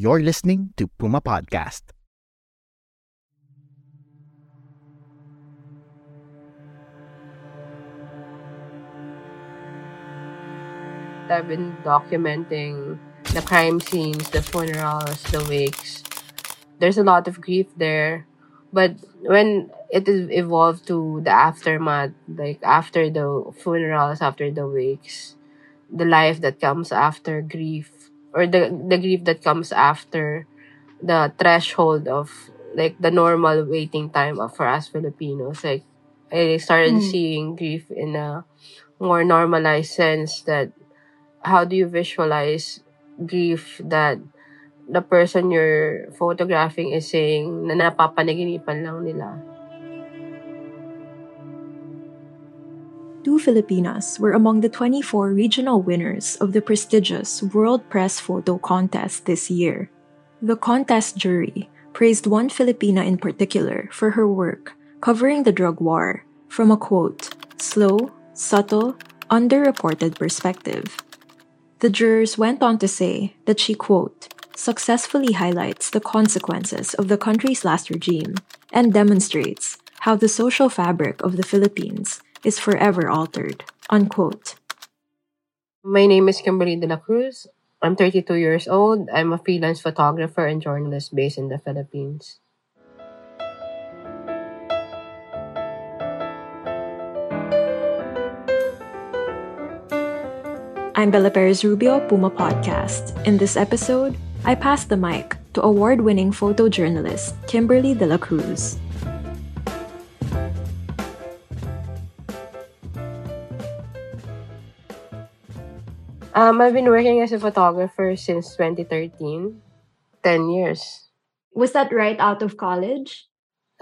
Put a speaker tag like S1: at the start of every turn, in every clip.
S1: You're listening to Puma Podcast.
S2: I've been documenting the crime scenes, the funerals, the wakes. There's a lot of grief there. But when it is evolved to the aftermath, like after the funerals, after the wakes, the life that comes after grief, or the, the grief that comes after the threshold of like the normal waiting time of, for us Filipinos. Like I started
S3: Mm.
S2: seeing grief in a more normalized sense that how do you visualize grief that the person you're photographing is saying na napapanaginipan lang nila.
S3: Two Filipinas were among the 24 regional winners of the prestigious World Press Photo Contest this year. The contest jury praised one Filipina in particular for her work covering the drug war from a quote, slow, subtle, underreported perspective. The jurors went on to say that she, quote, successfully highlights the consequences of the country's last regime and demonstrates how the social fabric of the Philippines is forever altered, unquote.
S2: My name is Kimberly Dela Cruz. I'm 32 years old. I'm a freelance photographer and journalist based in the Philippines.
S3: I'm Bella Perez Rubio, Puma Podcast. In this episode, I pass the mic to award winning photojournalist Kimberly Dela Cruz.
S2: Um, I've been working as a photographer since 2013. 10 years.
S3: Was that right out of college?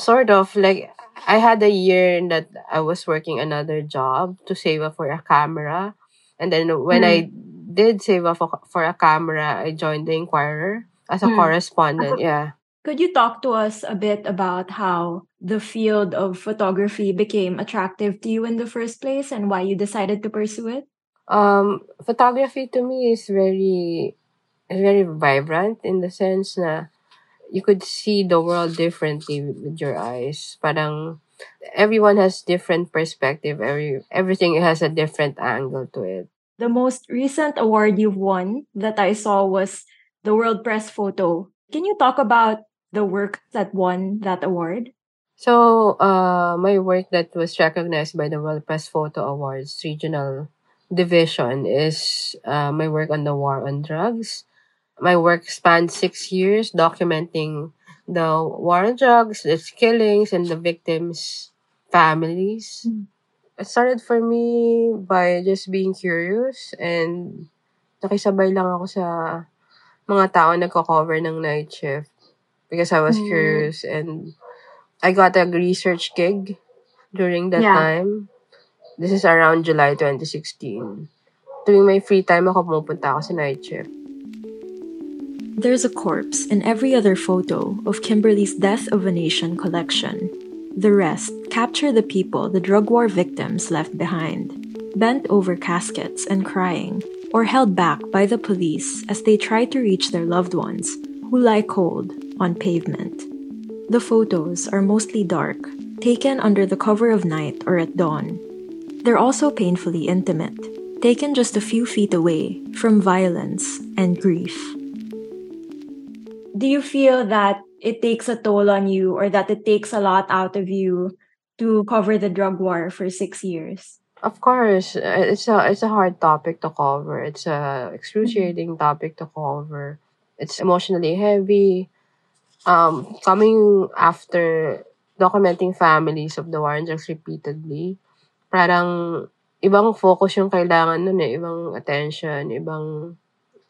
S2: Sort of. Like, I had a year that I was working another job to save up for a camera. And then when I did save up for, a camera, I joined the Inquirer as a
S3: Hmm.
S2: correspondent. Yeah.
S3: Could you talk to us a bit about how the field of photography became attractive to you in the first place and why you decided to pursue it?
S2: Um, photography to me is very, is very vibrant in the sense na you could see the world differently with your eyes. Parang everyone has different perspective. Every everything has a different angle to it.
S3: The most recent award you've won that I saw was the World Press Photo. Can you talk about the work that won that award?
S2: So, uh, my work that was recognized by the World Press Photo Awards regional division is uh, my work on the war on drugs. My work spanned six years documenting the war on drugs, its killings, and the victims' families.
S3: Mm.
S2: It started for me by just being curious and nakisabay lang ako sa mga tao nagko-cover ng night shift because I was
S3: Mm.
S2: curious and I got a research gig during that
S3: Yeah.
S2: time. This is around July 2016. Tuwing may free time ako, pumupunta ako sa night shift.
S3: There's a corpse in every other photo of Kimberly's Death of a Nation collection. The rest capture the people the drug war victims left behind, bent over caskets and crying, or held back by the police as they try to reach their loved ones who lie cold on pavement. The photos are mostly dark, taken under the cover of night or at dawn. They're also painfully intimate, taken just a few feet away from violence and grief. Do you feel that it takes a toll on you or that it takes a lot out of you to cover the drug war for six years?
S2: Of course, uh, it's a it's a hard topic to cover. It's a excruciating topic to cover. It's emotionally heavy. Um, coming after documenting families of the war repeatedly, parang ibang focus yung kailangan nun eh, ibang attention, ibang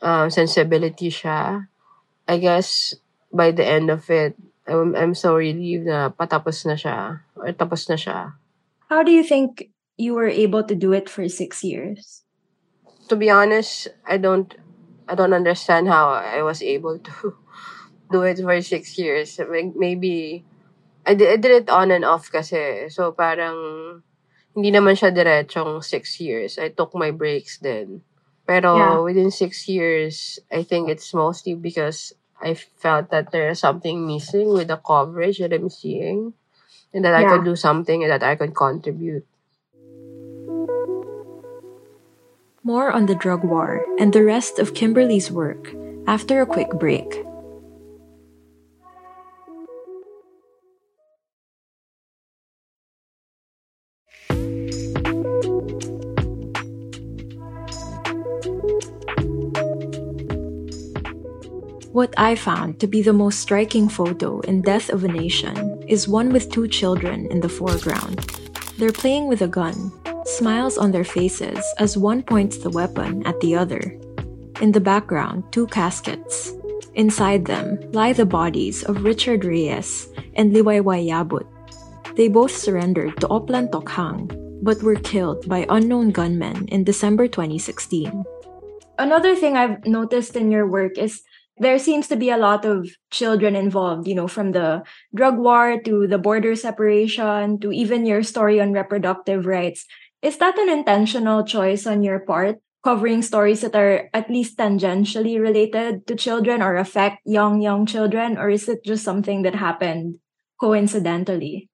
S2: um, sensibility siya. I guess by the end of it, I'm, I'm so relieved na patapos na siya. Or tapos na siya.
S3: How do you think you were able to do it for six years?
S2: To be honest, I don't I don't understand how I was able to do it for six years. Maybe I did, I did it on and off kasi. So parang hindi naman siya diretsong six years. I took my breaks then. Pero
S3: Yeah.
S2: within six years, I think it's mostly because I felt that there's something missing with the coverage that I'm seeing. And that I
S3: Yeah.
S2: could do something and that I could contribute.
S3: More on the drug war and the rest of Kimberly's work after a quick break. What I found to be the most striking photo in Death of a Nation is one with two children in the foreground. They're playing with a gun, smiles on their faces as one points the weapon at the other. In the background, two caskets. Inside them lie the bodies of Richard Reyes and Liwayway Yabut. They both surrendered to Oplan Tokhang, but were killed by unknown gunmen in December 2016. Another thing I've noticed in your work is there seems to be a lot of children involved, you know, from the drug war to the border separation to even your story on reproductive rights. Is that an intentional choice on your part, covering stories that are at least tangentially related to children or affect young, young children? Or is it just something that happened coincidentally?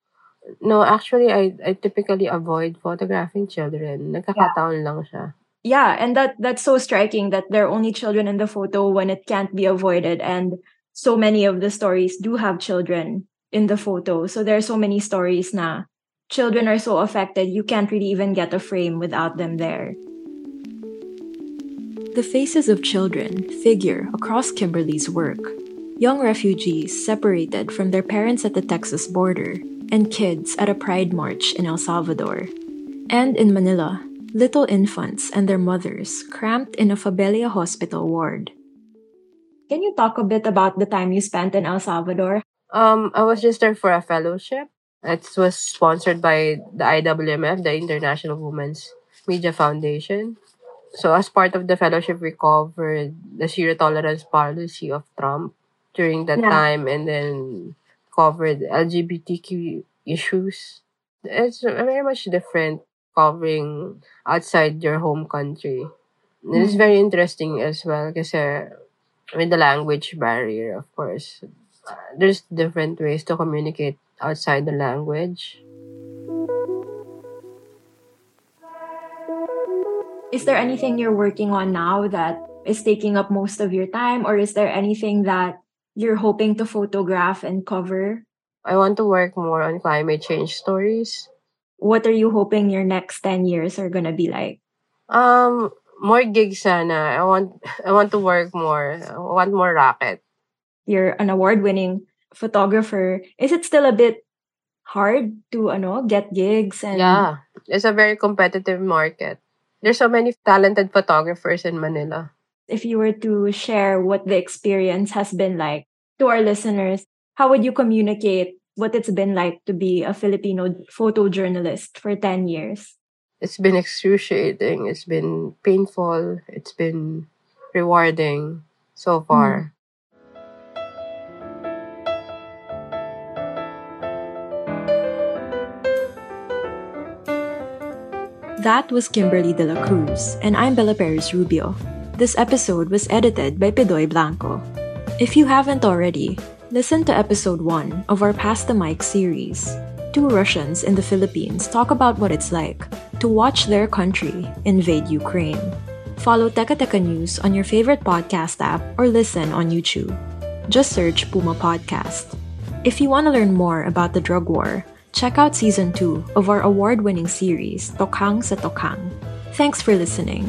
S2: No, actually, I, I typically avoid photographing children. Nagkakataon lang siya.
S3: Yeah, and that that's so striking that there are only children in the photo when it can't be avoided. And so many of the stories do have children in the photo. So there are so many stories na children are so affected you can't really even get a frame without them there. The faces of children figure across Kimberly's work. Young refugees separated from their parents at the Texas border, and kids at a pride march in El Salvador. And in Manila, little infants and their mothers cramped in a Fabella hospital ward. Can you talk a bit about the time you spent in El Salvador?
S2: Um, I was just there for a fellowship. It was sponsored by the IWMF, the International Women's Media Foundation. So as part of the fellowship, we covered the zero tolerance policy of Trump during that
S3: Yeah.
S2: time, and then covered LGBTQ issues. It's very much different covering outside your home country. And It's
S3: Mm.
S2: very interesting as well kasi with the language barrier, of course there's different ways to communicate outside the language.
S3: Is there anything you're working on now that is taking up most of your time, or is there anything that you're hoping to photograph and cover?
S2: I want to work more on climate change stories.
S3: What are you hoping your next 10 years are going to be like?
S2: Um, more gigs sana. I want I want to work more. I want more racket.
S3: You're an award-winning photographer. Is it still a bit hard to ano, get gigs and
S2: Yeah, it's a very competitive market. There's so many talented photographers in Manila.
S3: if you were to share what the experience has been like to our listeners, how would you communicate what it's been like to be a Filipino photojournalist for 10 years?
S2: It's been excruciating. It's been painful. It's been rewarding so mm. far.
S3: That was Kimberly Dela Cruz, and I'm Bella Perez Rubio. This episode was edited by Pidoy Blanco. If you haven't already, listen to episode 1 of our Pass the Mic series. Two Russians in the Philippines talk about what it's like to watch their country invade Ukraine. Follow Teka Teka News on your favorite podcast app or listen on YouTube. Just search Puma Podcast. If you want to learn more about the drug war, check out season 2 of our award winning series, Tokhang sa Tokhang. Thanks for listening.